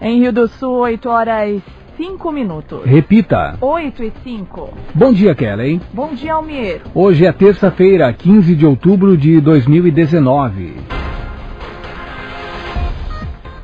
Em Rio do Sul, 8 horas 5 minutos. Repita. 8 e 5. Bom dia, Kelly. Bom dia, Almir. Hoje é terça-feira, 15 de outubro de 2019.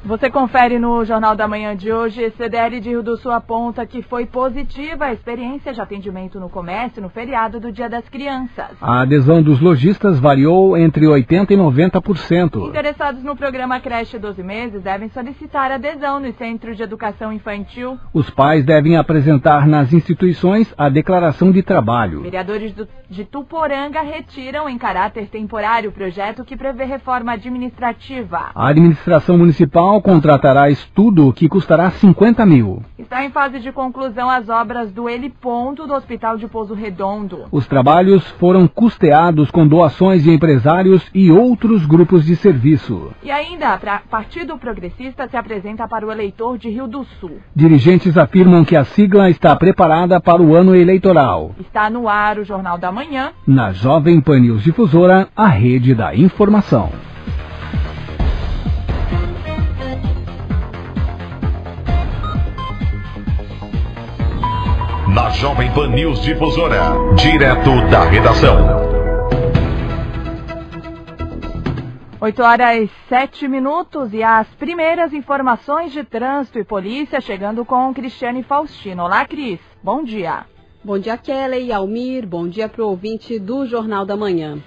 Você confere no Jornal da Manhã de hoje. CDL de Rio do Sul aponta que foi positiva a experiência de atendimento no comércio no feriado do Dia das Crianças. A adesão dos lojistas variou entre 80% e 90%. Interessados no programa Creche 12 Meses devem solicitar adesão no Centro de Educação Infantil. Os pais devem apresentar nas instituições a declaração de trabalho. Vereadores do, de Tuporanga retiram em caráter temporário o projeto que prevê reforma administrativa. A administração municipal contratará estudo que custará 50 mil. Está em fase de conclusão as obras do heliponto do Hospital de Pouso Redondo. Os trabalhos foram custeados com doações de empresários e outros grupos de serviço. E ainda, o Partido Progressista se apresenta para o eleitor de Rio do Sul. Dirigentes afirmam que a sigla está preparada para o ano eleitoral. Está no ar o Jornal da Manhã. Na Jovem Pan News Difusora, a rede da informação. Na Jovem Pan News Difusora, direto da redação. 8 horas 7 minutos e as primeiras informações de trânsito e polícia chegando com Cristiane Faustino. Olá, Cris. Bom dia. Bom dia, Kelly e Almir. Bom dia para o ouvinte do Jornal da Manhã.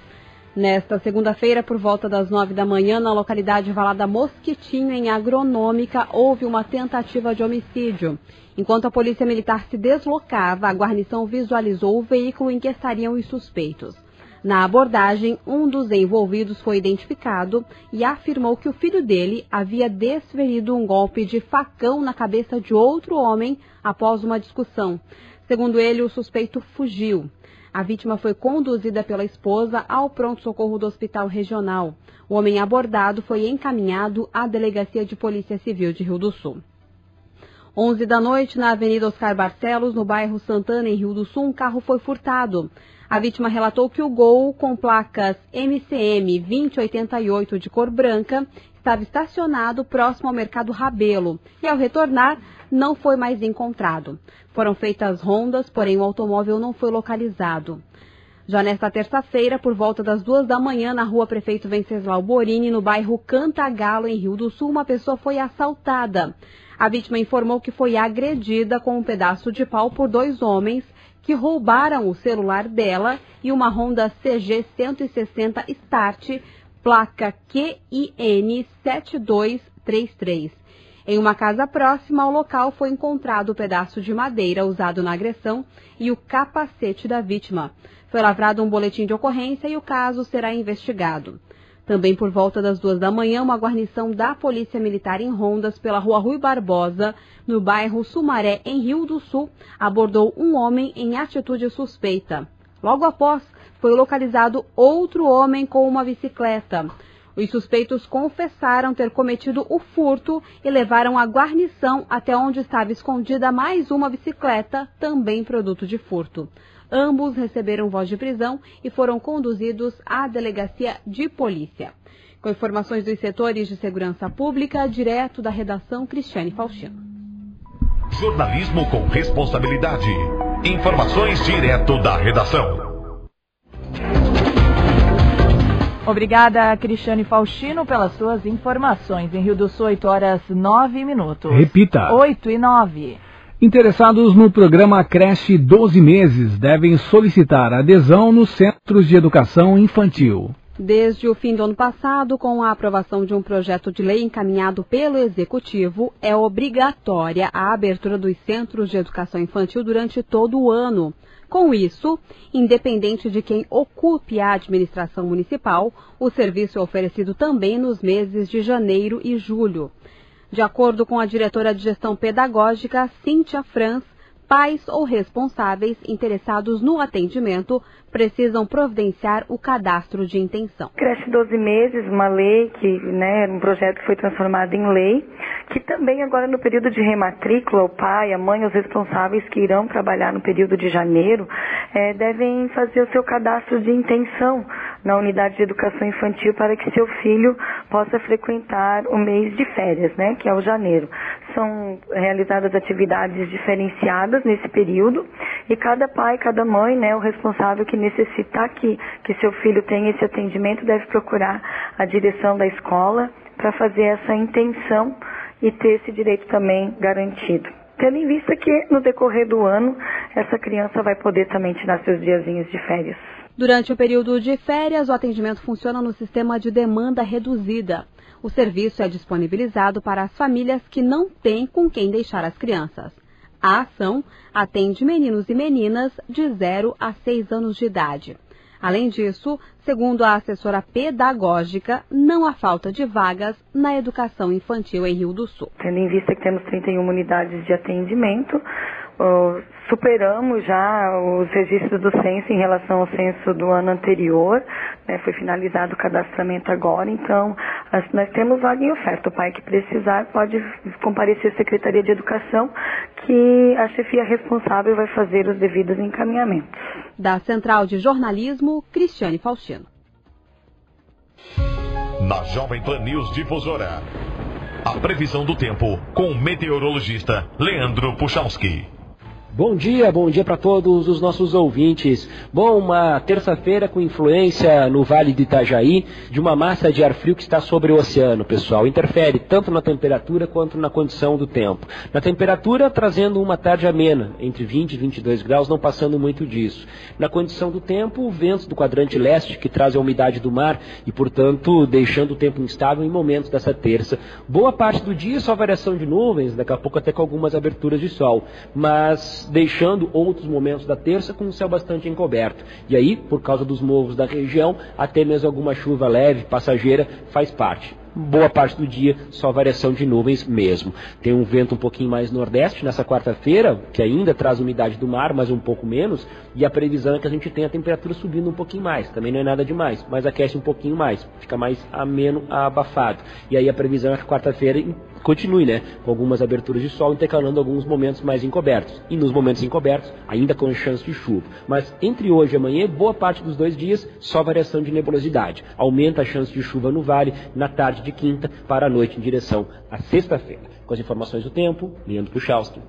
Nesta segunda-feira, por volta das nove da manhã, na localidade Valada Mosquitinho, em Agronômica, houve uma tentativa de homicídio. Enquanto a polícia militar se deslocava, a guarnição visualizou o veículo em que estariam os suspeitos. Na abordagem, um dos envolvidos foi identificado e afirmou que o filho dele havia desferido um golpe de facão na cabeça de outro homem após uma discussão. Segundo ele, o suspeito fugiu. A vítima foi conduzida pela esposa ao pronto-socorro do hospital regional. O homem abordado foi encaminhado à Delegacia de Polícia Civil de Rio do Sul. 11 da noite, na Avenida Oscar Barcelos, no bairro Santana, em Rio do Sul, um carro foi furtado. A vítima relatou que o Gol, com placas MCM 2088 de cor branca, estava estacionado próximo ao mercado Rabelo e, ao retornar, não foi mais encontrado. Foram feitas rondas, porém o automóvel não foi localizado. Já nesta terça-feira, por volta das duas da manhã, na rua Prefeito Venceslau Borini, no bairro Cantagalo, em Rio do Sul, uma pessoa foi assaltada. A vítima informou que foi agredida com um pedaço de pau por dois homens que roubaram o celular dela e uma Honda CG 160 Start, placa QIN 7233. Em uma casa próxima ao local foi encontrado o pedaço de madeira usado na agressão e o capacete da vítima. Foi lavrado um boletim de ocorrência e o caso será investigado. Também por volta das duas da manhã, uma guarnição da Polícia Militar em rondas pela rua Rui Barbosa, no bairro Sumaré, em Rio do Sul, abordou um homem em atitude suspeita. Logo após, foi localizado outro homem com uma bicicleta. Os suspeitos confessaram ter cometido o furto e levaram a guarnição até onde estava escondida mais uma bicicleta, também produto de furto. Ambos receberam voz de prisão e foram conduzidos à delegacia de polícia. Com informações dos setores de segurança pública, direto da redação Cristiane Faustino. Jornalismo com responsabilidade. Informações direto da redação. Obrigada, Cristiane Faustino, pelas suas informações. Em Rio do Sul, 8 horas 9 minutos. Repita. 8 e 9. Interessados no programa Creche 12 Meses devem solicitar adesão nos Centros de Educação Infantil. Desde o fim do ano passado, com a aprovação de um projeto de lei encaminhado pelo Executivo, é obrigatória a abertura dos centros de educação infantil durante todo o ano. Com isso, independente de quem ocupe a administração municipal, o serviço é oferecido também nos meses de janeiro e julho. De acordo com a diretora de gestão pedagógica, Cíntia Franz, pais ou responsáveis interessados no atendimento precisam providenciar o cadastro de intenção. Cresce 12 meses, uma lei que, né, um projeto que foi transformado em lei, que também agora no período de rematrícula, o pai, a mãe, os responsáveis que irão trabalhar no período de janeiro, é, devem fazer o seu cadastro de intenção na unidade de educação infantil para que seu filho possa frequentar o mês de férias, né, que é o janeiro. são realizadas atividades diferenciadas nesse período e cada pai, cada mãe, né, o responsável que necessitar que, que seu filho tenha esse atendimento deve procurar a direção da escola para fazer essa intenção e ter esse direito também garantido. Tendo em vista que no decorrer do ano essa criança vai poder também tirar seus diazinhos de férias. Durante o período de férias, o atendimento funciona no sistema de demanda reduzida. O serviço é disponibilizado para as famílias que não têm com quem deixar as crianças. A ação atende meninos e meninas de 0 a 6 anos de idade. Além disso, segundo a assessora pedagógica, não há falta de vagas na educação infantil em Rio do Sul. Tendo em vista que temos 31 unidades de atendimento, superamos já os registros do censo em relação ao censo do ano anterior, né, foi finalizado o cadastramento agora, então nós temos vaga em oferta. O pai que precisar pode comparecer à Secretaria de Educação, que a chefia responsável vai fazer os devidos encaminhamentos. Da Central de Jornalismo, Cristiane Faustino. Na Jovem Pan News Difusora, a previsão do tempo com o meteorologista Leandro Puchalski. Bom dia, bom dia para todos os nossos ouvintes. Bom, uma terça-feira com influência no Vale do Itajaí de uma massa de ar frio que está sobre o oceano, pessoal. Interfere tanto na temperatura quanto na condição do tempo. Na temperatura, trazendo uma tarde amena, entre 20 e 22 graus, não passando muito disso. Na condição do tempo, ventos do quadrante leste que traz a umidade do mar e, portanto, deixando o tempo instável em momentos dessa terça. Boa parte do dia só variação de nuvens, daqui a pouco até com algumas aberturas de sol. Mas deixando outros momentos da terça com o céu bastante encoberto. E aí, por causa dos morros da região, até mesmo alguma chuva leve, passageira, faz parte boa parte do dia só variação de nuvens mesmo. Tem um vento um pouquinho mais nordeste nessa quarta-feira, que ainda traz umidade do mar, mas um pouco menos, e a previsão é que a gente tenha a temperatura subindo um pouquinho mais. Também não é nada demais, mas aquece um pouquinho mais, fica mais ameno, abafado. E aí a previsão é que quarta-feira continue, né, com algumas aberturas de sol intercalando alguns momentos mais encobertos. E nos momentos encobertos, ainda com chance de chuva. Mas entre hoje e amanhã, boa parte dos dois dias, só variação de nebulosidade. Aumenta a chance de chuva no vale na tarde de quinta para a noite em direção à sexta-feira. Com as informações do tempo, Leandro Puchalski.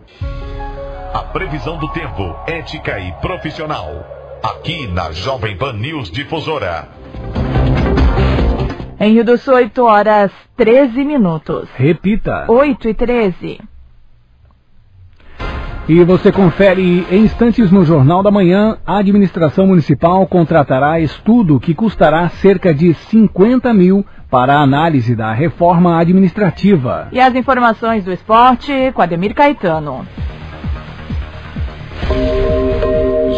A previsão do tempo, ética e profissional. Aqui na Jovem Pan News Difusora. Em Rio do Sul, 8 horas 13 minutos. Repita. 8 e 13. E você confere em instantes no Jornal da Manhã, a administração municipal contratará estudo que custará cerca de 50 mil para a análise da reforma administrativa. E as informações do esporte com Ademir Caetano.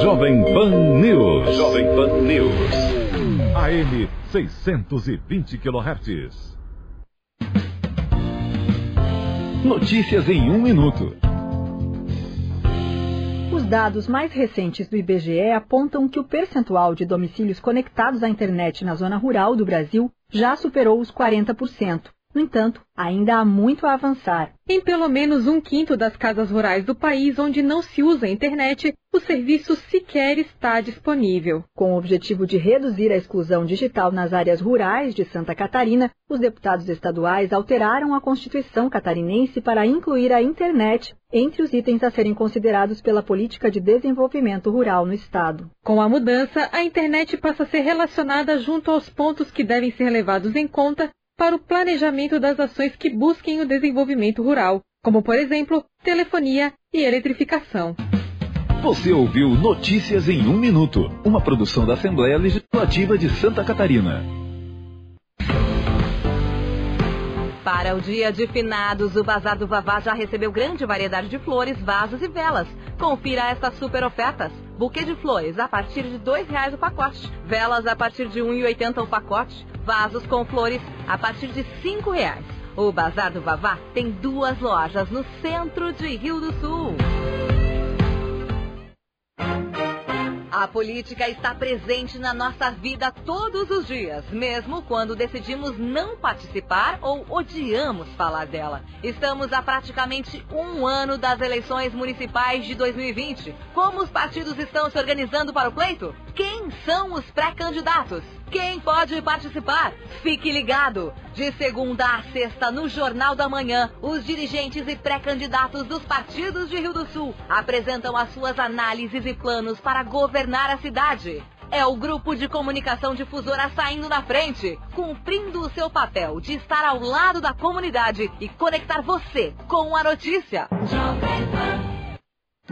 Jovem Pan News. Jovem Pan News. AM 620 kHz. Notícias em um minuto. Os dados mais recentes do IBGE apontam que o percentual de domicílios conectados à internet na zona rural do Brasil já superou os 40%. No entanto, ainda há muito a avançar. Em pelo menos um quinto das casas rurais do país onde não se usa a internet, o serviço sequer está disponível. Com o objetivo de reduzir a exclusão digital nas áreas rurais de Santa Catarina, os deputados estaduais alteraram a Constituição catarinense para incluir a internet entre os itens a serem considerados pela política de desenvolvimento rural no estado. Com a mudança, a internet passa a ser relacionada junto aos pontos que devem ser levados em conta para o planejamento das ações que busquem o desenvolvimento rural, como, por exemplo, telefonia e eletrificação. Você ouviu Notícias em um Minuto, uma produção da Assembleia Legislativa de Santa Catarina. Para o dia de finados, o Bazar do Vavá já recebeu grande variedade de flores, vasos e velas. Confira estas super ofertas. Buquê de flores a partir de R$ reais o pacote. Velas a partir de R$ 1,80 o pacote. Vasos com flores a partir de R$ reais. O Bazar do Vavá tem duas lojas no centro de Rio do Sul. A política está presente na nossa vida todos os dias, mesmo quando decidimos não participar ou odiamos falar dela. Estamos há praticamente um ano das eleições municipais de 2020. Como os partidos estão se organizando para o pleito? Quem são os pré-candidatos? Quem pode participar? Fique ligado! De segunda a sexta, no Jornal da Manhã, os dirigentes e pré-candidatos dos partidos de Rio do Sul apresentam as suas análises e planos para governar a cidade. É o grupo de comunicação difusora saindo na frente, cumprindo o seu papel de estar ao lado da comunidade e conectar você com a notícia.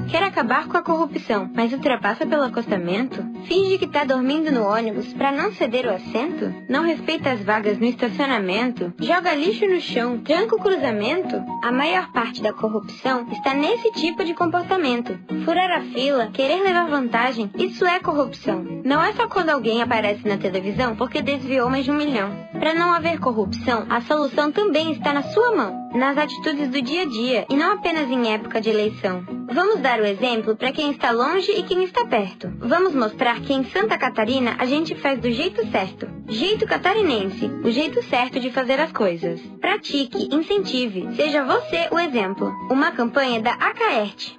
Quer acabar com a corrupção, mas ultrapassa pelo acostamento? Finge que tá dormindo no ônibus para não ceder o assento? Não respeita as vagas no estacionamento? Joga lixo no chão, tranca o cruzamento? A maior parte da corrupção está nesse tipo de comportamento. Furar a fila, querer levar vantagem, isso é corrupção. Não é só quando alguém aparece na televisão porque desviou mais de um milhão. Para não haver corrupção, a solução também está na sua mão, nas atitudes do dia a dia e não apenas em época de eleição. Vamos dar o exemplo para quem está longe e quem está perto. Vamos mostrar que em Santa Catarina a gente faz do jeito certo. Jeito catarinense, o jeito certo de fazer as coisas. Pratique, incentive, seja você o exemplo. Uma campanha da Acaerte.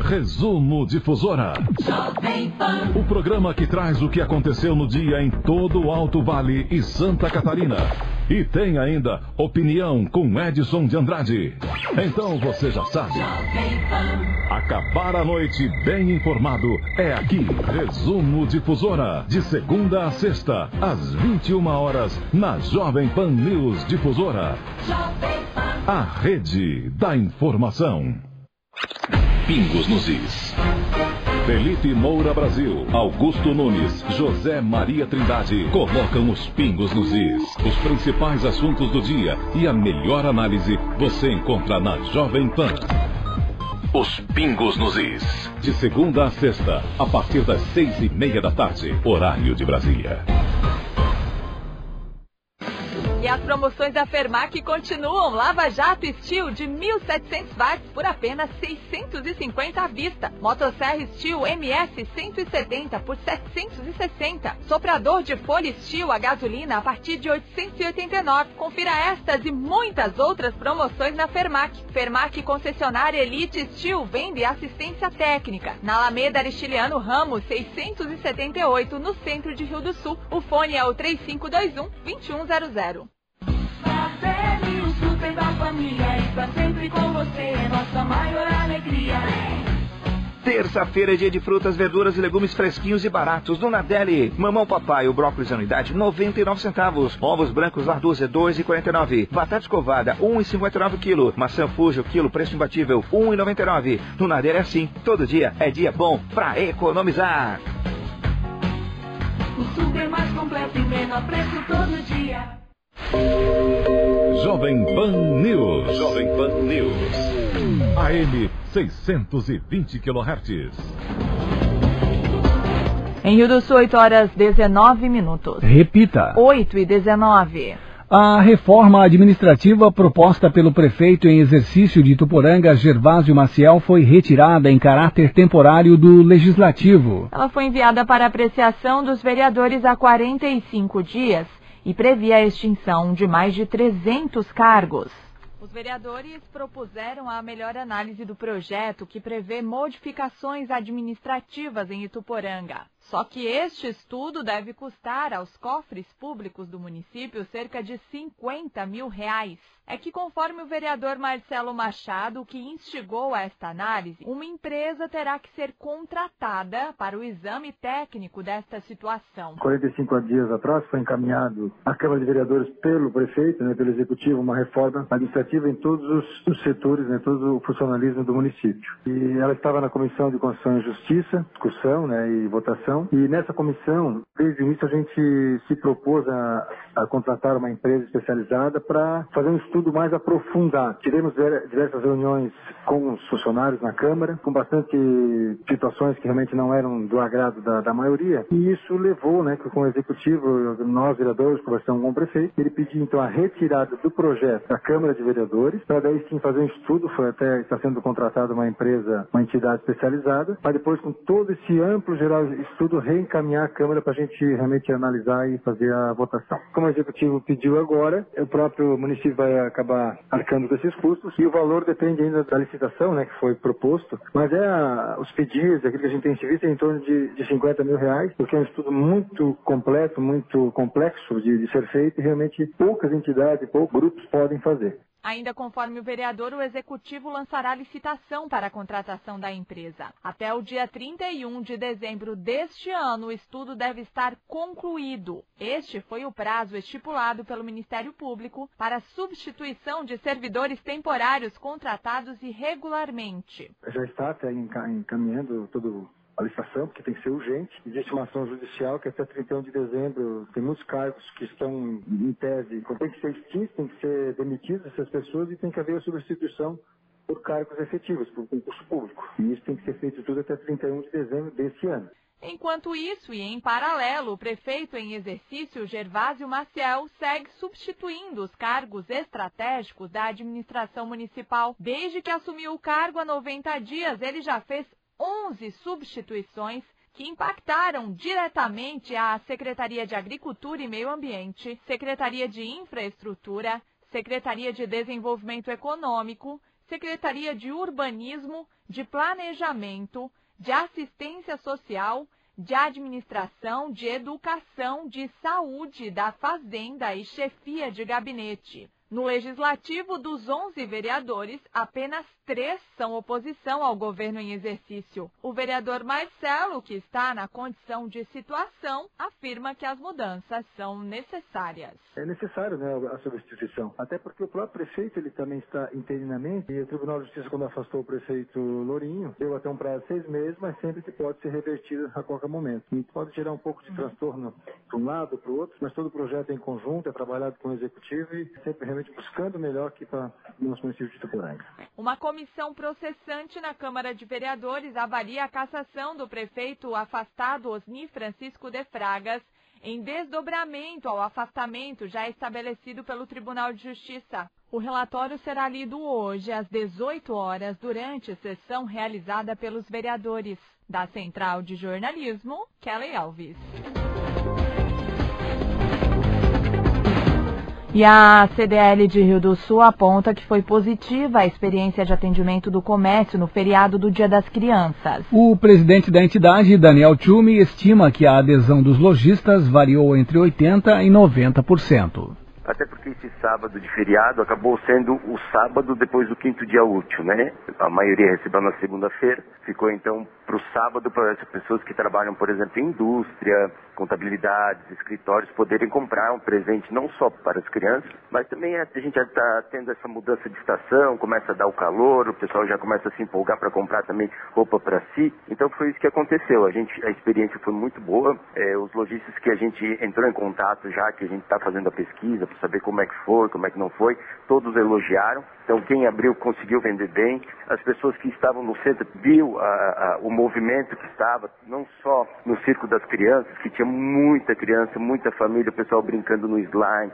Resumo Difusora. O programa que traz o que aconteceu no dia em todo o Alto Vale e Santa Catarina. E tem ainda opinião com Edson de Andrade. Então você já sabe. Acabar a noite bem informado é aqui. Resumo Difusora. De segunda a sexta, às 21 horas, na Jovem Pan News Difusora. A rede da informação. Pingos nos Is. Felipe Moura Brasil, Augusto Nunes, José Maria Trindade colocam os pingos nos is. Os principais assuntos do dia e a melhor análise você encontra na Jovem Pan. Os pingos nos is. De segunda a sexta, a partir das seis e meia da tarde, horário de Brasília. E as promoções da Fermac continuam. Lava Jato Steel de 1.700 watts por apenas 650 à vista. Motosserra Steel MS 170 por 760. Soprador de folha Steel a gasolina a partir de 889. Confira estas e muitas outras promoções na Fermac. Fermac concessionária Elite Steel vende assistência técnica. Na Alameda Aristiliano Ramos 678 no centro de Rio do Sul. O fone é o 3521 2100. Martele, o super da família está sempre com você, é nossa maior alegria. Terça-feira é dia de frutas, verduras e legumes fresquinhos e baratos no Nadelli. Mamão papai, o brócolis anuidade, 99 centavos. Ovos brancos Larduzia, 2,49. Batata escovada, 1,59 quilo. Maçã Fuji, quilo, preço imbatível, 1,99. No Nadelli é assim, todo dia é dia bom pra economizar. O super mais completo e menor preço todo dia. Jovem Pan News. Jovem Pan News. AM 620 kHz. Em Rio do Sul, 8 horas 19 minutos. Repita. 8 e 19. A reforma administrativa proposta pelo prefeito em exercício de Tuporanga, Gervásio Maciel, foi retirada em caráter temporário do Legislativo. Ela foi enviada para apreciação dos vereadores há 45 dias e previa a extinção de mais de 300 cargos. Os vereadores propuseram a melhor análise do projeto que prevê modificações administrativas em Ituporanga. Só que este estudo deve custar aos cofres públicos do município cerca de 50 mil reais. É que, conforme o vereador Marcelo Machado, que instigou esta análise, uma empresa terá que ser contratada para o exame técnico desta situação. 45 dias atrás foi encaminhado à Câmara de Vereadores pelo prefeito, né, pelo executivo, uma reforma administrativa em todos os, os setores, né, todo o funcionalismo do município. E ela estava na Comissão de Constituição e Justiça, discussão né, e votação. E nessa comissão, desde o início, a gente se propôs a, a contratar uma empresa especializada para fazer um estudo mais aprofundado. Tivemos diversas reuniões com os funcionários na Câmara, com bastante situações que realmente não eram do agrado da, da maioria, e isso levou, né, que com o Executivo, nós vereadores, conversamos com o prefeito, ele pediu então a retirada do projeto da Câmara de Vereadores, para daí sim fazer um estudo, foi até, está sendo contratada uma empresa, uma entidade especializada, para depois com todo esse amplo geral estudo estudo, reencaminhar a Câmara para a gente realmente analisar e fazer a votação. Como o Executivo pediu agora, o próprio município vai acabar arcando com esses custos e o valor depende ainda da licitação, né, que foi proposto, mas é a, os pedidos, aquilo que a gente tem visto, é em torno de, de 50 mil reais, porque é um estudo muito completo, muito complexo de, de ser feito e realmente poucas entidades, poucos grupos podem fazer. Ainda conforme o vereador, o executivo lançará licitação para a contratação da empresa. Até o dia 31 de dezembro deste ano, o estudo deve estar concluído. Este foi o prazo estipulado pelo Ministério Público para substituição de servidores temporários contratados irregularmente. Já está até encaminhando todo a licitação, porque tem que ser urgente. Existe uma ação judicial que até 31 de dezembro tem muitos cargos que estão em tese, tem que ser extintos, tem que ser demitidos essas pessoas e tem que haver a substituição por cargos efetivos, por concurso público. E isso tem que ser feito tudo até 31 de dezembro desse ano. Enquanto isso, e em paralelo, o prefeito em exercício, Gervásio Maciel, segue substituindo os cargos estratégicos da administração municipal. Desde que assumiu o cargo há 90 dias, ele já fez 11 substituições que impactaram diretamente a Secretaria de Agricultura e Meio Ambiente, Secretaria de Infraestrutura, Secretaria de Desenvolvimento Econômico, Secretaria de Urbanismo, de Planejamento, de Assistência Social, de Administração, de Educação, de Saúde, da Fazenda e Chefia de Gabinete. No legislativo, dos 11 vereadores, apenas três são oposição ao governo em exercício. O vereador Marcelo, que está na condição de situação, afirma que as mudanças são necessárias. É necessário né, a substituição, até porque o próprio prefeito ele também está interinamente e o Tribunal de Justiça, quando afastou o prefeito Lourinho, deu até um prazo de seis meses, mas sempre que pode ser revertido a qualquer momento. E pode gerar um pouco de transtorno para um lado, para o outro, mas todo o projeto é em conjunto, é trabalhado com o executivo e sempre realmente buscando o melhor aqui para o nosso município de Tuporanga. Uma comissão processante na Câmara de Vereadores avalia a cassação do prefeito afastado Osni Francisco de Fragas em desdobramento ao afastamento já estabelecido pelo Tribunal de Justiça. O relatório será lido hoje às 18 horas durante sessão realizada pelos vereadores. Da Central de Jornalismo, Kelly Alves. E a CDL de Rio do Sul aponta que foi positiva a experiência de atendimento do comércio no feriado do Dia das Crianças. O presidente da entidade, Daniel Tchumi, estima que a adesão dos lojistas variou entre 80% e 90% até porque esse sábado de feriado acabou sendo o sábado depois do quinto dia útil, né? A maioria recebeu na segunda-feira, ficou então para o sábado para as pessoas que trabalham, por exemplo, em indústria, contabilidades, escritórios, poderem comprar um presente não só para as crianças, mas também a gente já está tendo essa mudança de estação, começa a dar o calor, o pessoal já começa a se empolgar para comprar também roupa para si. Então foi isso que aconteceu. A gente, a experiência foi muito boa. É, os lojistas que a gente entrou em contato já, que a gente está fazendo a pesquisa para saber como é que foi, como é que não foi, todos elogiaram. Então quem abriu conseguiu vender bem. As pessoas que estavam no centro viu a, a, o movimento que estava, não só no Circo das Crianças, que tinha muita criança, muita família, o pessoal brincando no slime,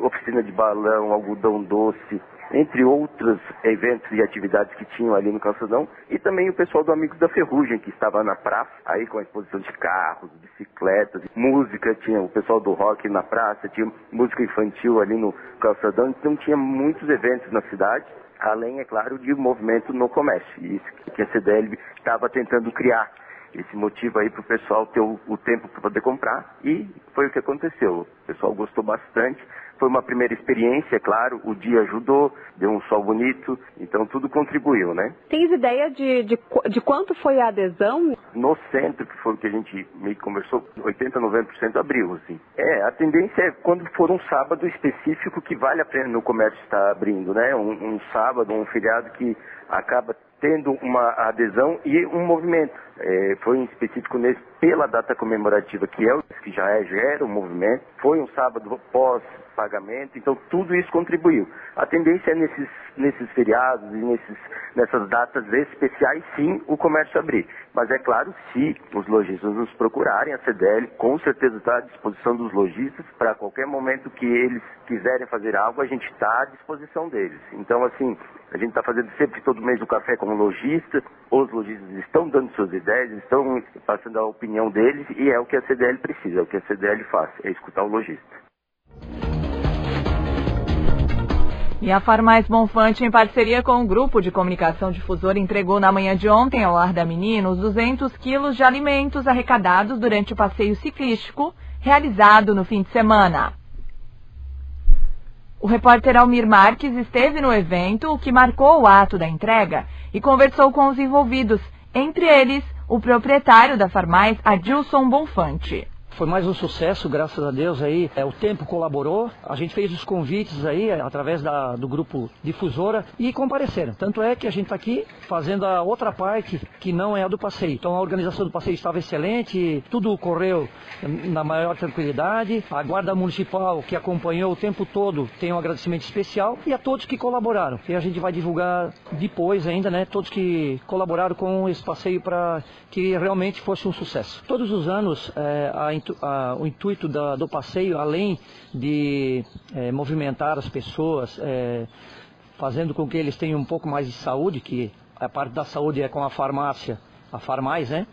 oficina de balão, algodão doce, entre outros eventos e atividades que tinham ali no calçadão, e também o pessoal do Amigos da Ferrugem, que estava na praça, aí com a exposição de carros, bicicletas, música, tinha o pessoal do rock na praça, tinha música infantil ali no calçadão, então tinha muitos eventos na cidade, além, é claro, de movimento no comércio, isso que a CDL estava tentando criar esse motivo aí para o pessoal ter o, o tempo para poder comprar e foi o que aconteceu. O pessoal gostou bastante. Foi uma primeira experiência, é claro, o dia ajudou, deu um sol bonito, então tudo contribuiu, né? Tens ideia de, de, de quanto foi a adesão? No centro, que foi o que a gente meio que conversou, 80, 90% abriu, assim. É, a tendência é quando for um sábado específico que vale a pena no comércio estar abrindo, né? Um, um sábado, um feriado que acaba tendo uma adesão e um movimento. É, foi em específico nesse, pela data comemorativa, que é o que já é, gera um movimento. Foi um sábado pós pagamento, então tudo isso contribuiu. A tendência é nesses, nesses feriados e nesses, nessas datas especiais, sim, o comércio abrir. Mas é claro, se os lojistas nos procurarem, a CDL com certeza está à disposição dos lojistas para qualquer momento que eles quiserem fazer algo, a gente está à disposição deles. Então, assim, a gente está fazendo sempre todo mês o café como lojista, os lojistas estão dando suas ideias estão passando a opinião deles e é o que a CDL precisa, é o que a CDL faz, é escutar o lojista. E a Farmais Bonfante, em parceria com o Grupo de Comunicação Difusora, entregou na manhã de ontem ao Lar da Menina os 200 quilos de alimentos arrecadados durante o passeio ciclístico realizado no fim de semana. O repórter Almir Marques esteve no evento, o que marcou o ato da entrega, e conversou com os envolvidos, entre eles o proprietário da Farmais, Adilson Bonfante. Foi mais um sucesso, graças a Deus aí. É, o tempo colaborou. A gente fez os convites aí através da, do grupo difusora e compareceram. Tanto é que a gente está aqui fazendo a outra parte que não é a do passeio. Então a organização do passeio estava excelente, tudo correu na maior tranquilidade. A guarda municipal que acompanhou o tempo todo tem um agradecimento especial e a todos que colaboraram. E a gente vai divulgar depois ainda, né? Todos que colaboraram com esse passeio para que realmente fosse um sucesso. Todos os anos é, a a, o intuito da, do passeio, além de é, movimentar as pessoas, é, fazendo com que eles tenham um pouco mais de saúde, que a parte da saúde é com a farmácia, a Farmais, né?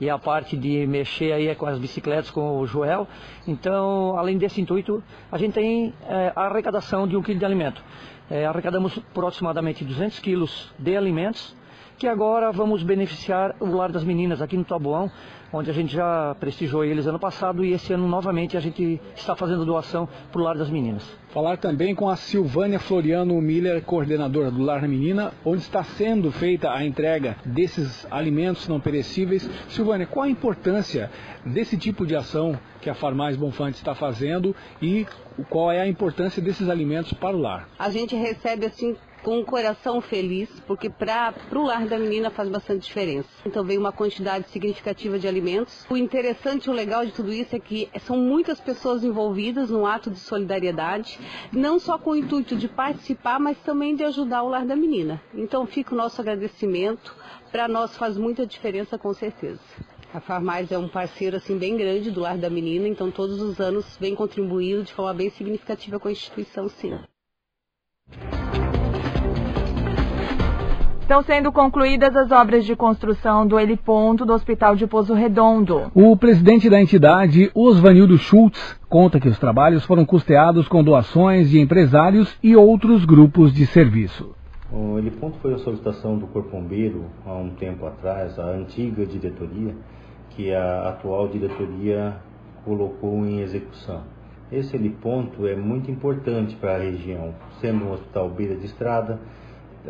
E a parte de mexer aí é com as bicicletas com o Joel. Então, além desse intuito, a gente tem é, a arrecadação de um quilo de alimento. É, arrecadamos aproximadamente 200 quilos de alimentos, que agora vamos beneficiar o Lar das Meninas aqui no Taboão, onde a gente já prestigiou eles ano passado e esse ano novamente a gente está fazendo doação para o Lar das Meninas. Falar também com a Silvânia Floriano Miller, coordenadora do Lar da Menina, onde está sendo feita a entrega desses alimentos não perecíveis. Silvânia, qual a importância desse tipo de ação que a Farmais Bonfante está fazendo e qual é a importância desses alimentos para o lar? A gente recebe assim com um coração feliz, porque para o lar da menina faz bastante diferença. Então veio uma quantidade significativa de alimentos. O interessante o legal de tudo isso é que são muitas pessoas envolvidas no ato de solidariedade, não só com o intuito de participar, mas também de ajudar o lar da menina. Então fica o nosso agradecimento, para nós faz muita diferença com certeza. A Farmais é um parceiro assim bem grande do Lar da Menina, então todos os anos vem contribuindo de forma bem significativa com a instituição, sim. Estão sendo concluídas as obras de construção do heliponto do Hospital de Pozo Redondo. O presidente da entidade, Osvanildo Schultz, conta que os trabalhos foram custeados com doações de empresários e outros grupos de serviço. O heliponto foi a solicitação do Corpo Bombeiro há um tempo atrás, a antiga diretoria, que a atual diretoria colocou em execução. Esse heliponto é muito importante para a região, sendo um hospital beira de estrada,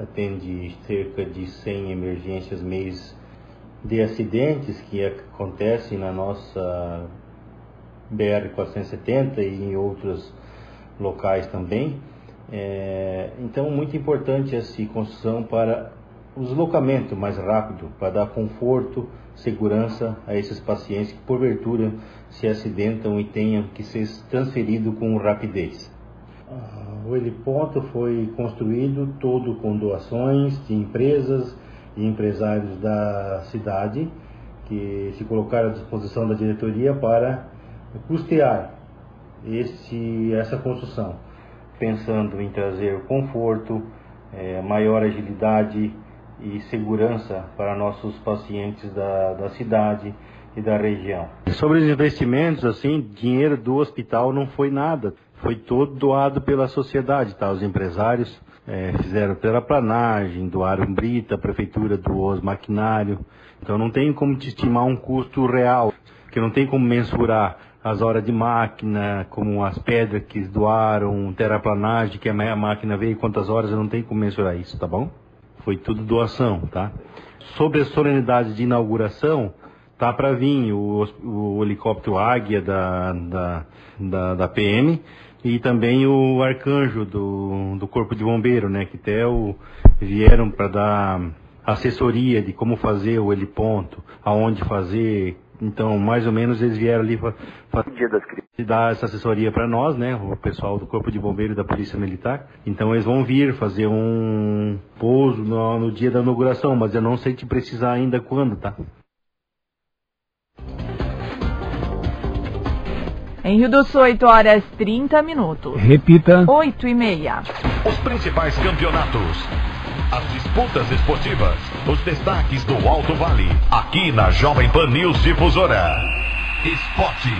atende cerca de 100 emergências mês de acidentes que acontecem na nossa BR-470 e em outros locais também. É, então, muito importante essa construção para o deslocamento mais rápido, para dar conforto, segurança a esses pacientes que, porventura, se acidentam e tenham que ser transferidos com rapidez. O heliponto foi construído todo com doações de empresas e empresários da cidade que se colocaram à disposição da diretoria para custear esse, essa construção, pensando em trazer conforto, é, maior agilidade e segurança para nossos pacientes da, da cidade e da região. Sobre os investimentos, assim, dinheiro do hospital não foi nada foi todo doado pela sociedade, tá? Os empresários é, fizeram terraplanagem, doaram brita, a prefeitura doou os maquinário. Então não tem como te estimar um custo real, que não tem como mensurar as horas de máquina, como as pedras que doaram, terraplanagem, que a máquina veio, quantas horas, não tenho como mensurar isso, tá bom? Foi tudo doação, tá? Sobre a solenidade de inauguração, tá para vir o, o, helicóptero Águia da, da, da, da PM, e também o arcanjo do, do Corpo de Bombeiro, né, que até o, vieram para dar assessoria de como fazer o heliponto, aonde fazer. Então, mais ou menos eles vieram ali para dar essa assessoria para nós, né, o pessoal do Corpo de Bombeiro e da Polícia Militar. Então, eles vão vir fazer um pouso no, no dia da inauguração, mas eu não sei te precisar ainda quando, tá? Em Rio do Sul, 8 horas 30 minutos. Repita. 8 e meia. Os principais campeonatos As disputas esportivas, os destaques do Alto Vale, aqui na Jovem Pan News Difusora. Esporte.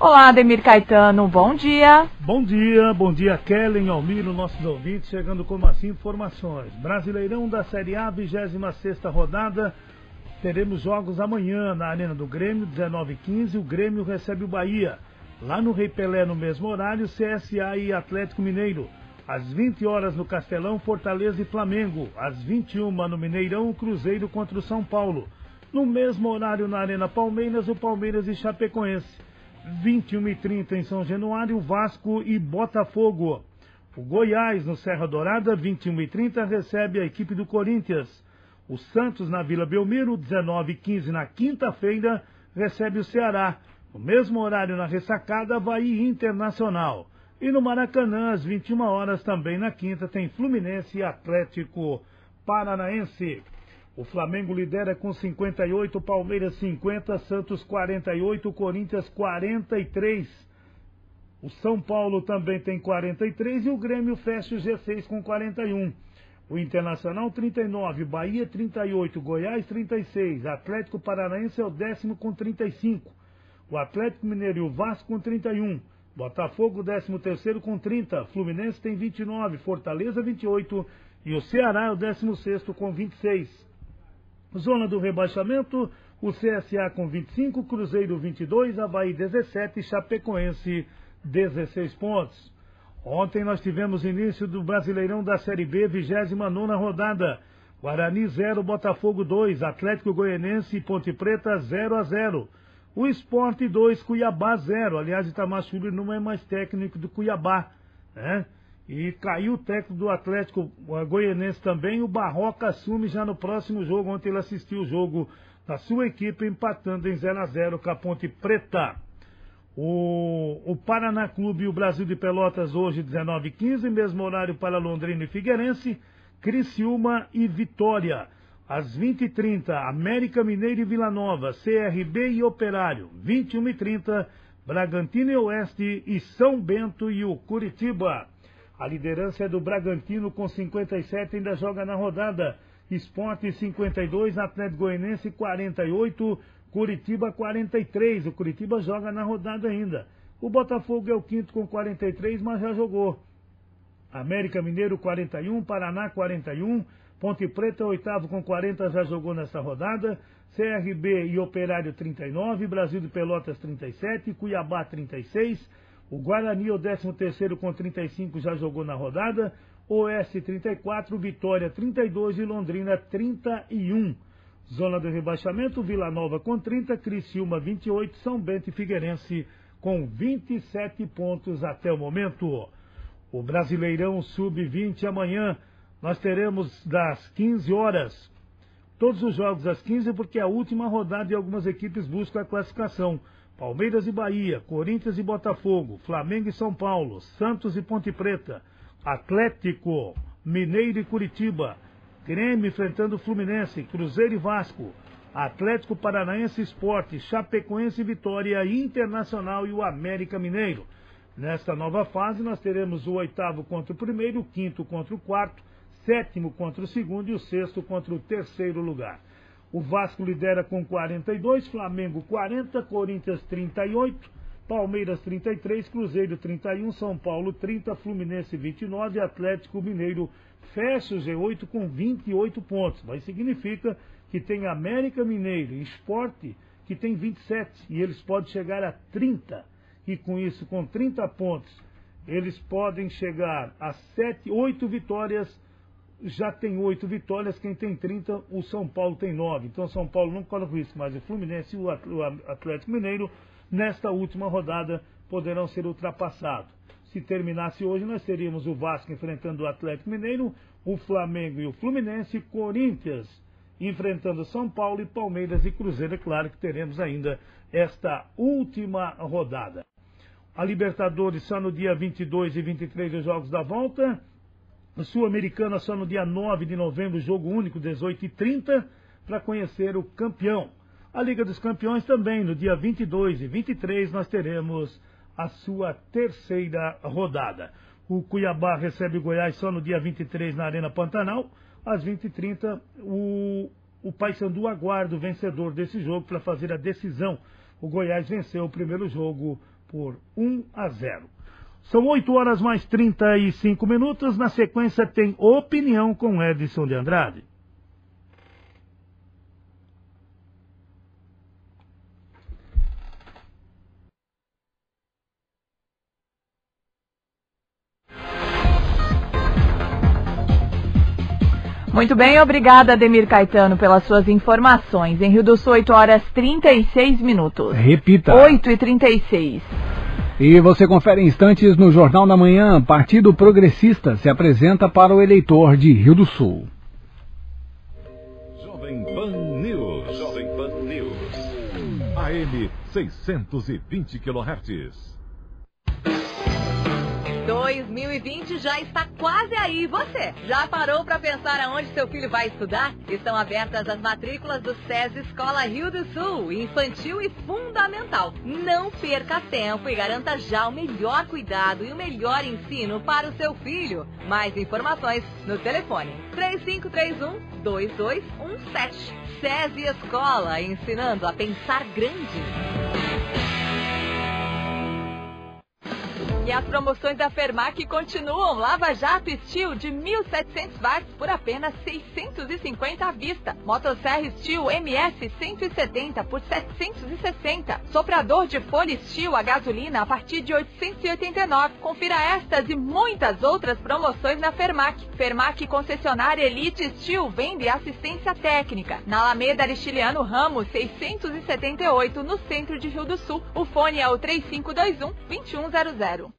Olá, Ademir Caetano, bom dia. Bom dia, bom dia, Kellen, Almiro, nossos ouvintes, chegando com as informações. Brasileirão da Série A, 26 rodada. Teremos jogos amanhã na Arena do Grêmio, 19h15. O Grêmio recebe o Bahia. Lá no Rei Pelé, no mesmo horário, CSA e Atlético Mineiro. Às 20 horas no Castelão, Fortaleza e Flamengo. Às 21 no Mineirão, Cruzeiro contra o São Paulo. No mesmo horário na Arena Palmeiras, o Palmeiras e Chapecoense. 21 h 30 em São Januário, Vasco e Botafogo. O Goiás, no Serra Dourada, 21 h 30 recebe a equipe do Corinthians. O Santos, na Vila Belmiro, 19 h 15 na quinta-feira, recebe o Ceará. No mesmo horário na ressacada, Havaí Internacional. E no Maracanã, às 21 horas, também na quinta, tem Fluminense e Atlético Paranaense. O Flamengo lidera com 58, Palmeiras 50, Santos 48, Corinthians 43. O São Paulo também tem 43 e o Grêmio fecha o G6 com 41. O Internacional 39, Bahia 38, Goiás 36, Atlético Paranaense é o décimo com 35. O Atlético Mineiro e o Vasco com 31. Botafogo, 13 terceiro com 30. Fluminense tem 29. Fortaleza, 28. E o Ceará é o 16 com 26. Zona do rebaixamento, o CSA com 25, Cruzeiro 22, Havaí 17 Chapecoense 16 pontos. Ontem nós tivemos início do Brasileirão da Série B, 29 rodada. Guarani 0, Botafogo 2, Atlético Goianense e Ponte Preta 0 a 0. O Esporte 2, Cuiabá 0. Aliás, Itamar Júnior não é mais técnico do Cuiabá, né? E caiu o técnico do Atlético Goianense também. O Barroca assume já no próximo jogo. Ontem ele assistiu o jogo da sua equipe empatando em 0 a 0 com a Ponte Preta. O, o Paraná Clube e o Brasil de Pelotas hoje 19 h 15 mesmo horário para Londrina e Figueirense, Criciúma e Vitória. Às 20h30, América Mineiro e Vila Nova, CRB e Operário. 21h30, Bragantino e Oeste e São Bento e o Curitiba. A liderança é do Bragantino com 57, ainda joga na rodada. Esporte 52, Atlético Goianense 48, Curitiba 43. O Curitiba joga na rodada ainda. O Botafogo é o quinto com 43, mas já jogou. América Mineiro 41, Paraná 41, Ponte Preta, oitavo com 40, já jogou nessa rodada. CRB e Operário 39, Brasil de Pelotas 37, Cuiabá 36. O Guarani, o 13 terceiro com 35, já jogou na rodada. Oeste 34, Vitória 32 e Londrina 31. Zona do rebaixamento, Vila Nova com 30, Criciúma 28, São Bento e Figueirense com 27 pontos até o momento. O Brasileirão Sub-20 amanhã nós teremos das 15 horas, todos os jogos às 15, porque é a última rodada e algumas equipes buscam a classificação. Palmeiras e Bahia, Corinthians e Botafogo, Flamengo e São Paulo, Santos e Ponte Preta, Atlético, Mineiro e Curitiba, Grêmio enfrentando Fluminense, Cruzeiro e Vasco, Atlético Paranaense Esporte, Chapecoense Vitória, Internacional e o América Mineiro. Nesta nova fase, nós teremos o oitavo contra o primeiro, o quinto contra o quarto, sétimo contra o segundo e o sexto contra o terceiro lugar. O Vasco lidera com 42, Flamengo 40, Corinthians 38, Palmeiras 33, Cruzeiro 31, São Paulo 30, Fluminense 29 e Atlético Mineiro fecha o G8 com 28 pontos. Mas significa que tem América Mineiro e Esporte que tem 27 e eles podem chegar a 30. E com isso, com 30 pontos, eles podem chegar a 7, 8 vitórias já tem oito vitórias, quem tem 30, o São Paulo tem nove. Então São Paulo não corre risco, mas o Fluminense e o Atlético Mineiro, nesta última rodada, poderão ser ultrapassados. Se terminasse hoje, nós teríamos o Vasco enfrentando o Atlético Mineiro, o Flamengo e o Fluminense, Corinthians enfrentando São Paulo e Palmeiras e Cruzeiro. É claro que teremos ainda esta última rodada. A Libertadores só no dia 22 e 23 os jogos da volta. Sul-Americana só no dia 9 de novembro, jogo único, 18h30, para conhecer o campeão. A Liga dos Campeões também, no dia 22 e 23, nós teremos a sua terceira rodada. O Cuiabá recebe o Goiás só no dia 23 na Arena Pantanal. Às 20h30, o, o Paysandu aguarda o vencedor desse jogo para fazer a decisão. O Goiás venceu o primeiro jogo por 1 a 0. São 8 horas mais 35 minutos. Na sequência tem opinião com Edson de Andrade. Muito bem, obrigada, Ademir Caetano, pelas suas informações. Em Rio do Sul, 8 horas 36 minutos. Repita. 8 e 36. E você confere instantes no Jornal da Manhã. Partido Progressista se apresenta para o eleitor de Rio do Sul. Jovem Pan News. Jovem Pan News. AM 620 kHz. 2020 já está quase aí. Você já parou para pensar aonde seu filho vai estudar? Estão abertas as matrículas do SESI Escola Rio do Sul, infantil e fundamental. Não perca tempo e garanta já o melhor cuidado e o melhor ensino para o seu filho. Mais informações no telefone 3531 2217. SESI Escola, ensinando a pensar grande. E as promoções da Fermac continuam. Lava Jato Steel de 1.700 watts por apenas 650 à vista. Motosserra Steel MS 170 por 760. Soprador de folha Steel a gasolina a partir de 889. Confira estas e muitas outras promoções na Fermac. Fermac concessionária Elite Steel vende assistência técnica. Na Alameda Aristiliano Ramos 678 no centro de Rio do Sul. O fone é o 3521 2100.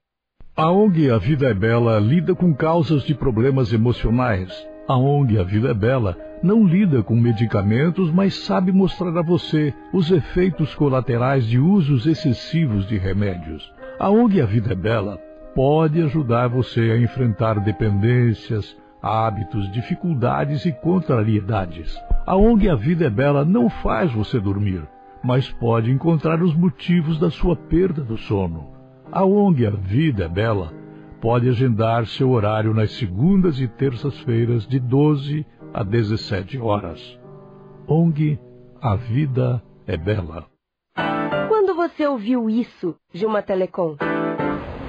A ONG A Vida é Bela lida com causas de problemas emocionais. A ONG A Vida é Bela não lida com medicamentos, mas sabe mostrar a você os efeitos colaterais de usos excessivos de remédios. A ONG A Vida é Bela pode ajudar você a enfrentar dependências, hábitos, dificuldades e contrariedades. A ONG A Vida é Bela não faz você dormir, mas pode encontrar os motivos da sua perda do sono. A ONG A Vida é Bela pode agendar seu horário nas segundas e terças-feiras de 12 a 17 horas. ONG A Vida é Bela. Quando você ouviu isso de uma telecom?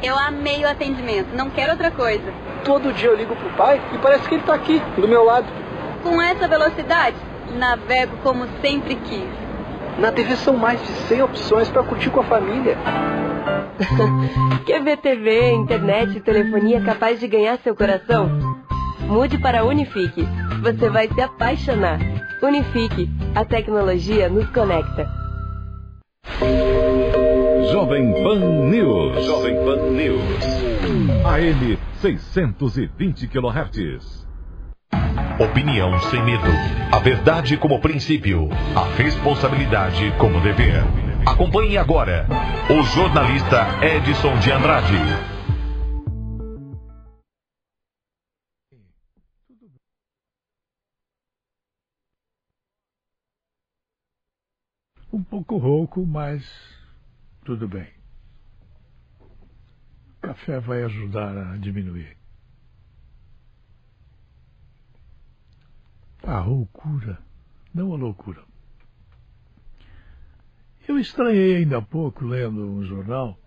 Eu amei o atendimento, não quero outra coisa. Todo dia eu ligo pro pai e parece que ele tá aqui, do meu lado. Com essa velocidade, navego como sempre quis. Na TV são mais de 100 opções para curtir com a família. Quer ver TV, internet e telefonia capaz de ganhar seu coração? Mude para a Unifique. Você vai se apaixonar. Unifique. A tecnologia nos conecta. Jovem Pan News. Jovem Pan News. AM 620 kHz. Opinião sem medo. A verdade como princípio. A responsabilidade como dever. Acompanhe agora o jornalista Edson de Andrade. Um pouco rouco, mas tudo bem. O café vai ajudar a diminuir. A loucura, não a loucura. Eu estranhei ainda há pouco, lendo um jornal,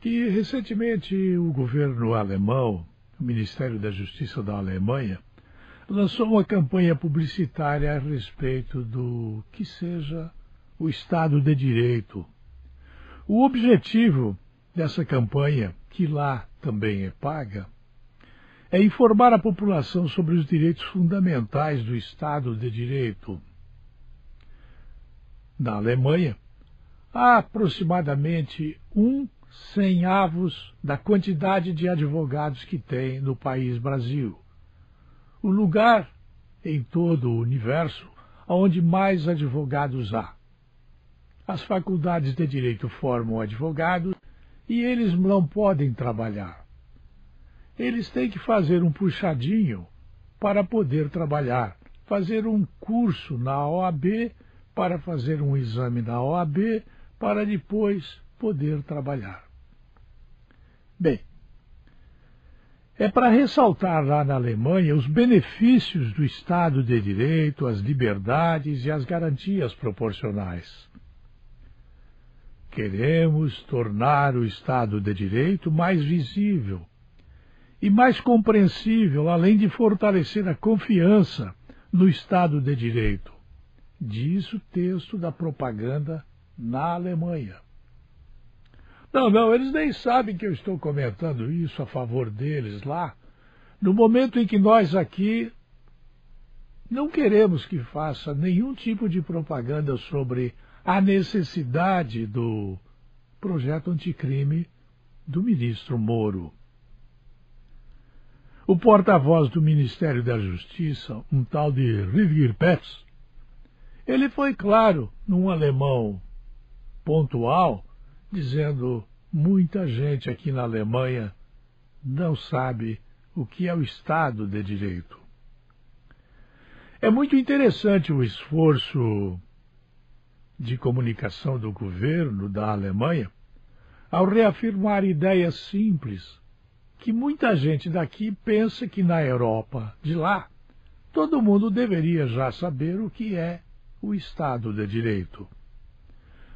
que recentemente o governo alemão, o Ministério da Justiça da Alemanha, lançou uma campanha publicitária a respeito do que seja o Estado de Direito. O objetivo dessa campanha, que lá também é paga, é informar a população sobre os direitos fundamentais do Estado de Direito. Na Alemanha, há aproximadamente um avos da quantidade de advogados que tem no país Brasil. O lugar em todo o universo onde mais advogados há. As faculdades de direito formam advogados e eles não podem trabalhar eles têm que fazer um puxadinho para poder trabalhar, fazer um curso na OAB para fazer um exame na OAB para depois poder trabalhar. Bem, é para ressaltar lá na Alemanha os benefícios do Estado de Direito, as liberdades e as garantias proporcionais. Queremos tornar o Estado de Direito mais visível e mais compreensível, além de fortalecer a confiança no Estado de Direito. Diz o texto da propaganda na Alemanha. Não, não, eles nem sabem que eu estou comentando isso a favor deles lá, no momento em que nós aqui não queremos que faça nenhum tipo de propaganda sobre a necessidade do projeto anticrime do ministro Moro. O porta-voz do Ministério da Justiça, um tal de Rivir Petz, ele foi claro num alemão pontual dizendo muita gente aqui na Alemanha não sabe o que é o Estado de Direito. É muito interessante o esforço de comunicação do governo da Alemanha ao reafirmar ideias simples que muita gente daqui pensa que na Europa de lá todo mundo deveria já saber o que é o Estado de Direito.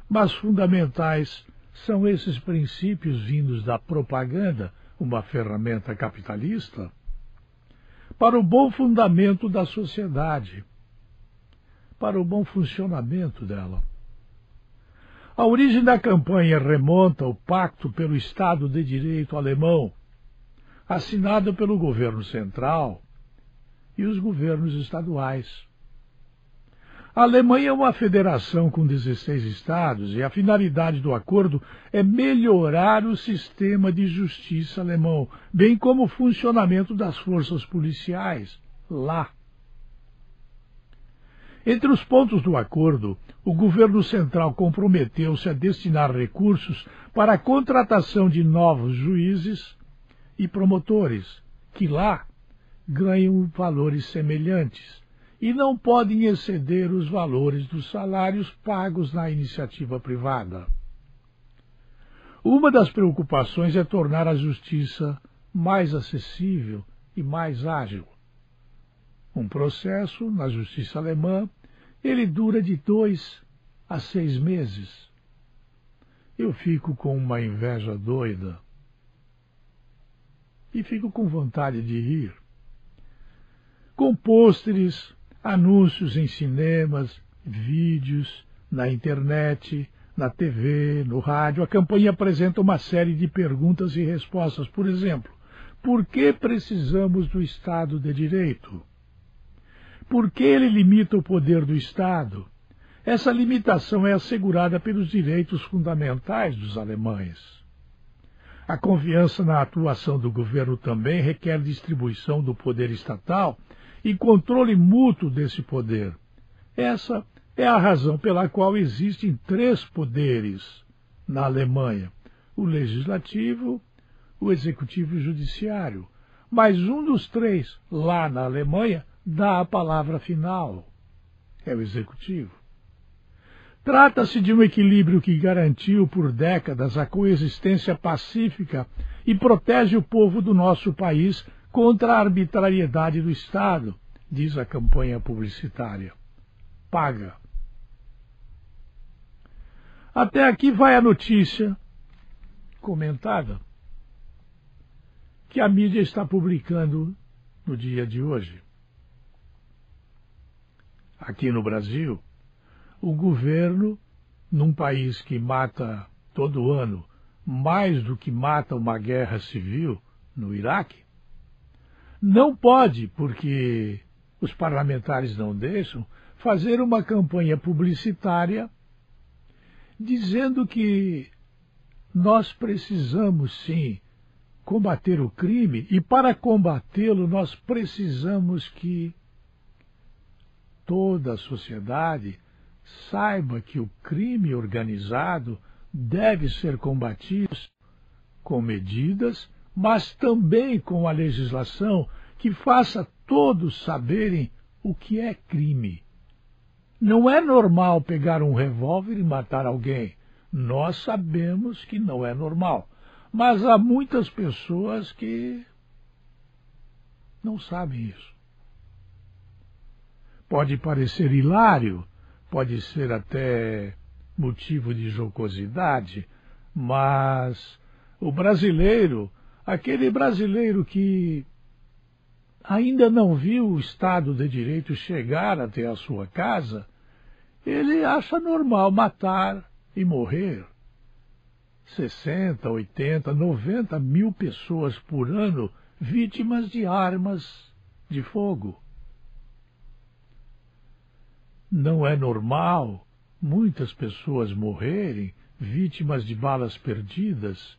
Mas fundamentais são esses princípios vindos da propaganda, uma ferramenta capitalista, para o bom fundamento da sociedade, para o bom funcionamento dela. A origem da campanha remonta ao Pacto pelo Estado de Direito alemão, assinado pelo governo central e os governos estaduais. A Alemanha é uma federação com 16 estados e a finalidade do acordo é melhorar o sistema de justiça alemão, bem como o funcionamento das forças policiais lá. Entre os pontos do acordo, o governo central comprometeu-se a destinar recursos para a contratação de novos juízes e promotores, que lá ganham valores semelhantes e não podem exceder os valores dos salários pagos na iniciativa privada. Uma das preocupações é tornar a justiça mais acessível e mais ágil. Um processo na justiça alemã, ele dura de dois a seis meses. Eu fico com uma inveja doida e fico com vontade de rir. Com pôsteres, anúncios em cinemas, vídeos, na internet, na TV, no rádio. A campanha apresenta uma série de perguntas e respostas. Por exemplo, por que precisamos do Estado de Direito? Por que ele limita o poder do Estado? Essa limitação é assegurada pelos direitos fundamentais dos alemães. A confiança na atuação do governo também requer distribuição do poder estatal e controle mútuo desse poder. Essa é a razão pela qual existem três poderes na Alemanha: o legislativo, o executivo e o judiciário. Mas um dos três, lá na Alemanha, dá a palavra final: é o executivo. Trata-se de um equilíbrio que garantiu por décadas a coexistência pacífica e protege o povo do nosso país contra a arbitrariedade do Estado, diz a campanha publicitária. Paga. Até aqui vai a notícia comentada que a mídia está publicando no dia de hoje. Aqui no Brasil, o governo, num país que mata todo ano mais do que mata uma guerra civil no Iraque, não pode, porque os parlamentares não deixam, fazer uma campanha publicitária dizendo que nós precisamos sim combater o crime e para combatê-lo nós precisamos que toda a sociedade saiba que o crime organizado deve ser combatido com medidas mas também com a legislação que faça todos saberem o que é crime. Não é normal pegar um revólver e matar alguém. Nós sabemos que não é normal. Mas há muitas pessoas que não sabem isso. Pode parecer hilário, pode ser até motivo de jocosidade, mas o brasileiro, aquele brasileiro que ainda não viu o Estado de Direito chegar até a sua casa, ele acha normal matar e morrer. 60, 80, 90 mil pessoas por ano vítimas de armas de fogo. Não é normal muitas pessoas morrerem vítimas de balas perdidas,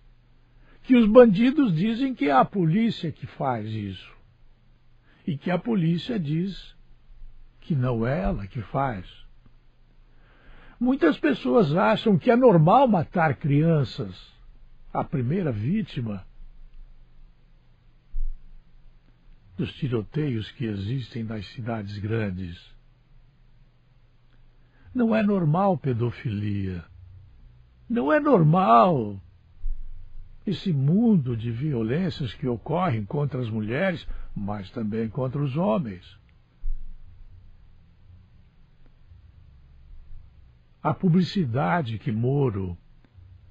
que os bandidos dizem que é a polícia que faz isso. E que a polícia diz que não é ela que faz. Muitas pessoas acham que é normal matar crianças. A primeira vítima dos tiroteios que existem nas cidades grandes. Não é normal pedofilia. Não é normal esse mundo de violências que ocorrem contra as mulheres, mas também contra os homens. A publicidade que Moro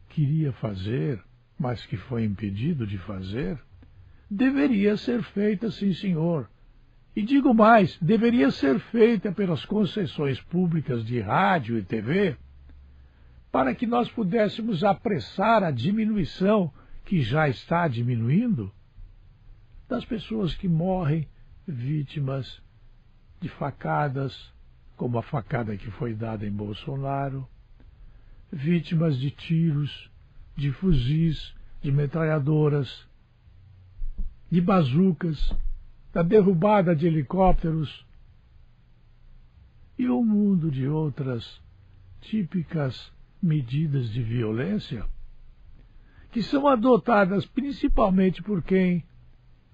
queria fazer, mas que foi impedido de fazer, deveria ser feita, sim, senhor. E digo mais, deveria ser feita pelas concessões públicas de rádio e TV, para que nós pudéssemos apressar a diminuição, que já está diminuindo, das pessoas que morrem vítimas de facadas, como a facada que foi dada em Bolsonaro, vítimas de tiros, de fuzis, de metralhadoras, de bazucas, da derrubada de helicópteros e um mundo de outras típicas medidas de violência que são adotadas principalmente por quem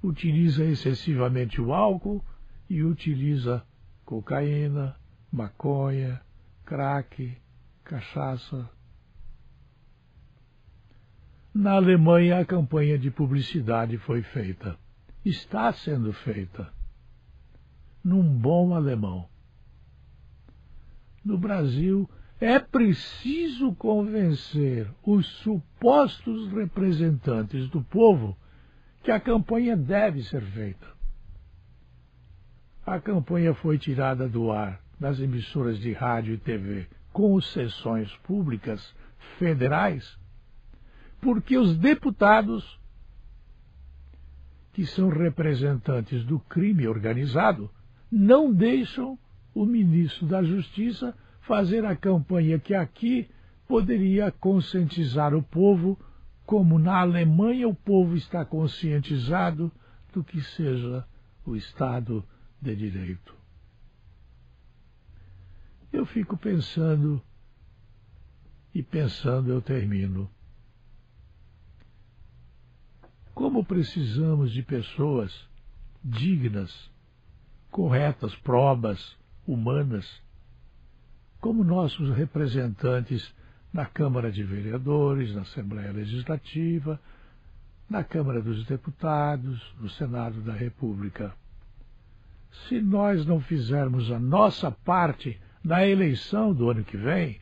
utiliza excessivamente o álcool e utiliza cocaína, maconha, crack, cachaça. Na Alemanha, a campanha de publicidade foi feita. Está sendo feita. Num bom alemão. No Brasil, é preciso convencer os supostos representantes do povo que a campanha deve ser feita. A campanha foi tirada do ar das emissoras de rádio e TV com sessões públicas federais, porque os deputados, que são representantes do crime organizado, não deixam o ministro da Justiça fazer a campanha que aqui poderia conscientizar o povo, como na Alemanha o povo está conscientizado do que seja o Estado de Direito eu fico pensando, e pensando eu termino. Como precisamos de pessoas dignas, corretas, probas, humanas, como nossos representantes na Câmara de Vereadores, na Assembleia Legislativa, na Câmara dos Deputados, no Senado da República. Se nós não fizermos a nossa parte na eleição do ano que vem,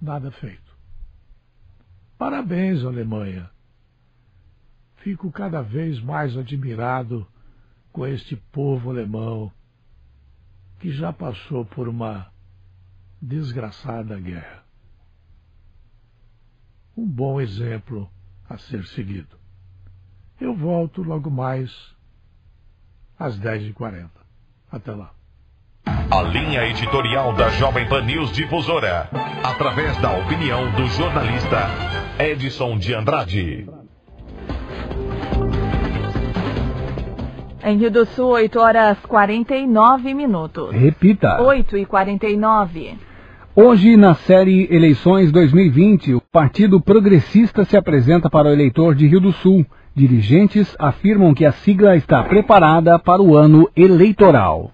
nada feito. Parabéns, Alemanha. Fico cada vez mais admirado com este povo alemão que já passou por uma desgraçada guerra. Um bom exemplo a ser seguido. Eu volto logo mais às 10h40. Até lá. A linha editorial da Jovem Pan News Difusora, através da opinião do jornalista Edson de Andrade. Em Rio do Sul, 8 horas 49 minutos. Repita. 8 e 49. Hoje, na série Eleições 2020, o Partido Progressista se apresenta para o eleitor de Rio do Sul. Dirigentes afirmam que a sigla está preparada para o ano eleitoral.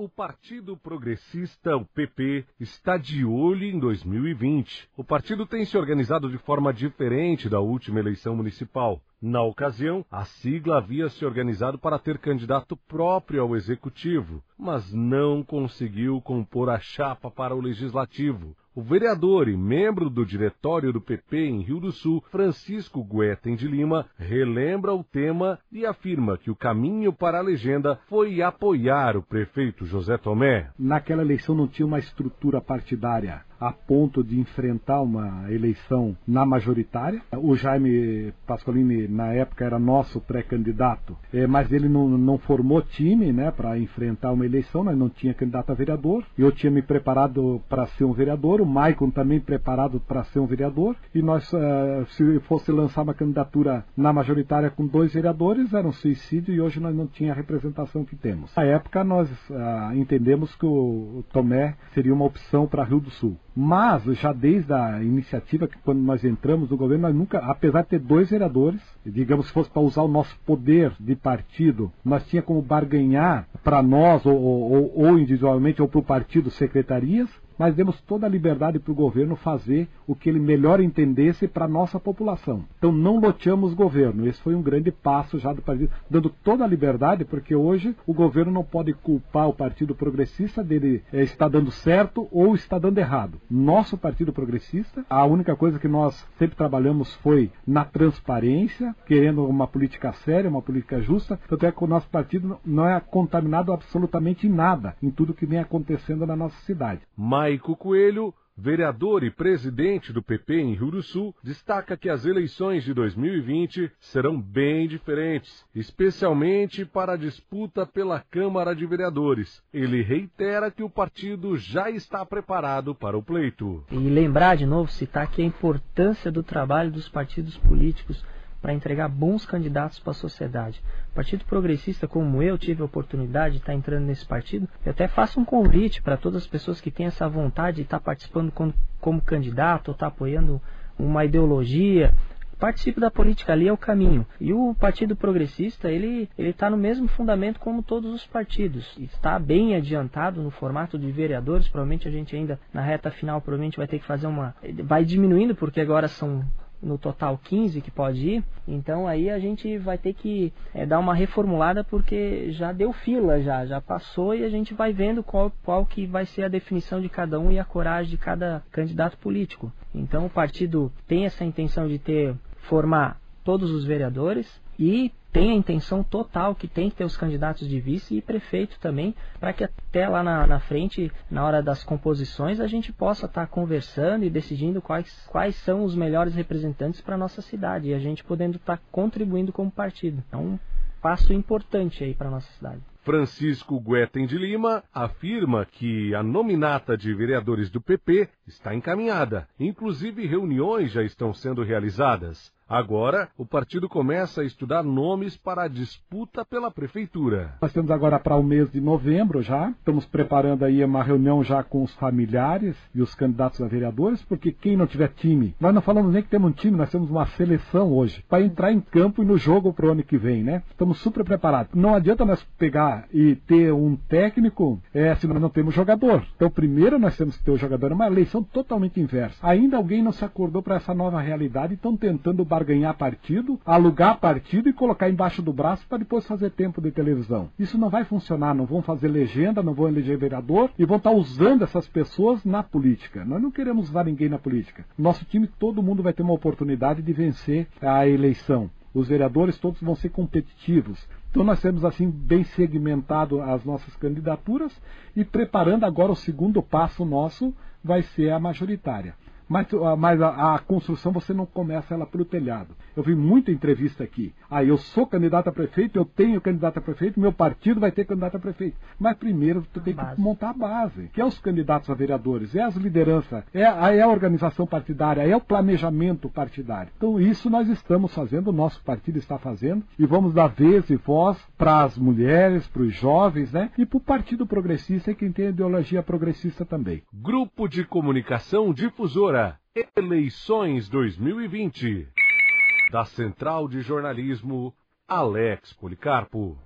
O Partido Progressista, o PP, está de olho em 2020. O partido tem se organizado de forma diferente da última eleição municipal. Na ocasião, a sigla havia se organizado para ter candidato próprio ao executivo, mas não conseguiu compor a chapa para o legislativo. O vereador e membro do diretório do PP em Rio do Sul, Francisco Guetem de Lima, relembra o tema e afirma que o caminho para a legenda foi apoiar o prefeito José Tomé. Naquela eleição não tinha uma estrutura partidária a ponto de enfrentar uma eleição na majoritária. O Jaime Pascolini, na época, era nosso pré-candidato, é, mas ele não, não formou time né, para enfrentar uma eleição, nós não tinha candidato a vereador. Eu tinha me preparado para ser um vereador, o Maicon também preparado para ser um vereador, e nós, uh, se fosse lançar uma candidatura na majoritária com dois vereadores, era um suicídio e hoje nós não tinha a representação que temos. Na época, nós uh, entendemos que o Tomé seria uma opção para Rio do Sul. Mas, já desde a iniciativa, que quando nós entramos no governo, nós nunca, apesar de ter dois vereadores, digamos que fosse para usar o nosso poder de partido, nós tinha como barganhar para nós, ou, ou, ou individualmente, ou para o partido, secretarias, mas demos toda a liberdade para o governo fazer o que ele melhor entendesse para a nossa população. Então não loteamos o governo. Esse foi um grande passo já do partido, dando toda a liberdade, porque hoje o governo não pode culpar o Partido Progressista dele é, está dando certo ou está dando errado. Nosso Partido Progressista, a única coisa que nós sempre trabalhamos foi na transparência, querendo uma política séria, uma política justa. Tanto é que o nosso partido não é contaminado absolutamente em nada, em tudo que vem acontecendo na nossa cidade. Maico Coelho, vereador e presidente do PP em Rio do Sul, destaca que as eleições de 2020 serão bem diferentes, especialmente para a disputa pela Câmara de Vereadores. Ele reitera que o partido já está preparado para o pleito. E lembrar de novo, citar aqui a importância do trabalho dos partidos políticos para entregar bons candidatos para a sociedade. Partido Progressista, como eu tive a oportunidade de estar entrando nesse partido, eu até faço um convite para todas as pessoas que têm essa vontade de estar participando como, como candidato ou estar apoiando uma ideologia. Participe da política, ali é o caminho. E o Partido Progressista, ele está no mesmo fundamento como todos os partidos. Está bem adiantado no formato de vereadores, provavelmente a gente ainda, na reta final, provavelmente vai ter que fazer uma... Vai diminuindo, porque agora são no total 15 que pode ir, então aí a gente vai ter que é, dar uma reformulada porque já deu fila, já, já passou e a gente vai vendo qual, qual que vai ser a definição de cada um e a coragem de cada candidato político. Então o partido tem essa intenção de ter formar todos os vereadores e tem a intenção total que tem que ter os candidatos de vice e prefeito também, para que até lá na, na, frente, na hora das composições, a gente possa estar tá conversando e decidindo quais, quais são os melhores representantes para nossa cidade e a gente podendo estar tá contribuindo como partido. É um passo importante aí para a nossa cidade. Francisco Guetem de Lima afirma que a nominata de vereadores do PP está encaminhada. Inclusive, reuniões já estão sendo realizadas. Agora, o partido começa a estudar nomes para a disputa pela prefeitura. Nós temos agora para o mês de novembro já, estamos preparando aí uma reunião já com os familiares e os candidatos a vereadores, porque quem não tiver time, nós não falamos nem que temos um time, nós temos uma seleção hoje, para entrar em campo e no jogo para o ano que vem, né? Estamos super preparados. Não adianta nós pegar e ter um técnico é, se nós não temos jogador. Então, primeiro nós temos que ter o jogador, é uma eleição totalmente inversa. Ainda alguém não se acordou para essa nova realidade e estão tentando ganhar partido, alugar partido e colocar embaixo do braço para depois fazer tempo de televisão. Isso não vai funcionar, não vão fazer legenda, não vão eleger vereador e vão estar usando essas pessoas na política. Nós não queremos usar ninguém na política. Nosso time, todo mundo vai ter uma oportunidade de vencer a eleição. Os vereadores todos vão ser competitivos. Então nós temos assim bem segmentado as nossas candidaturas e preparando agora o segundo passo nosso vai ser a majoritária. Mas, ah, mas a, a, construção você não começa ela pelo telhado. Eu vi muita entrevista aqui. Ah, eu sou candidato a prefeito, eu tenho candidato a prefeito, meu partido vai ter candidato a prefeito. Mas primeiro tu tem que montar a base, que é os candidatos a vereadores, é as lideranças, é a, é a organização partidária, é o planejamento partidário. Então isso nós estamos fazendo, o nosso partido está fazendo, e vamos dar vez e voz para as mulheres, para os jovens, né? E para o Partido Progressista, quem tem ideologia progressista também. Grupo de Comunicação Difusora Eleições 2020. Da Central de Jornalismo, Alex Policarpo.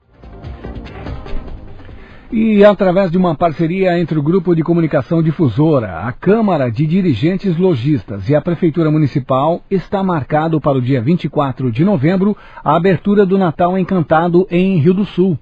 E através de uma parceria entre o Grupo de Comunicação Difusora, a Câmara de Dirigentes Logistas e a Prefeitura Municipal, está marcado para o dia 24 de novembro a abertura do Natal Encantado em Rio do Sul.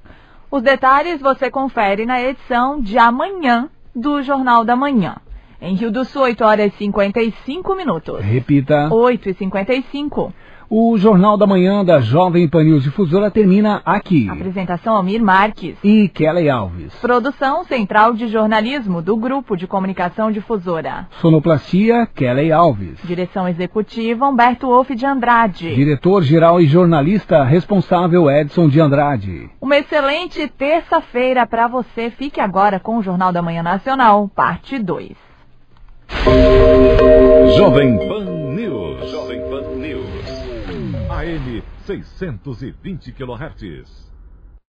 Os detalhes você confere na edição de amanhã do Jornal da Manhã. Em Rio do Sul, 8 horas e 55 minutos. Repita. 8 e 55. O Jornal da Manhã da Jovem Pan News Difusora termina aqui. Apresentação Almir Marques. E Kelly Alves. Produção Central de Jornalismo do Grupo de Comunicação Difusora. Sonoplastia Kelly Alves. Direção Executiva Humberto Wolff de Andrade. Diretor-geral e jornalista responsável Edson de Andrade. Uma excelente terça-feira para você. Fique agora com o Jornal da Manhã Nacional, parte 2. Jovem Pan News. Jovem Pan News. AM 620 kHz.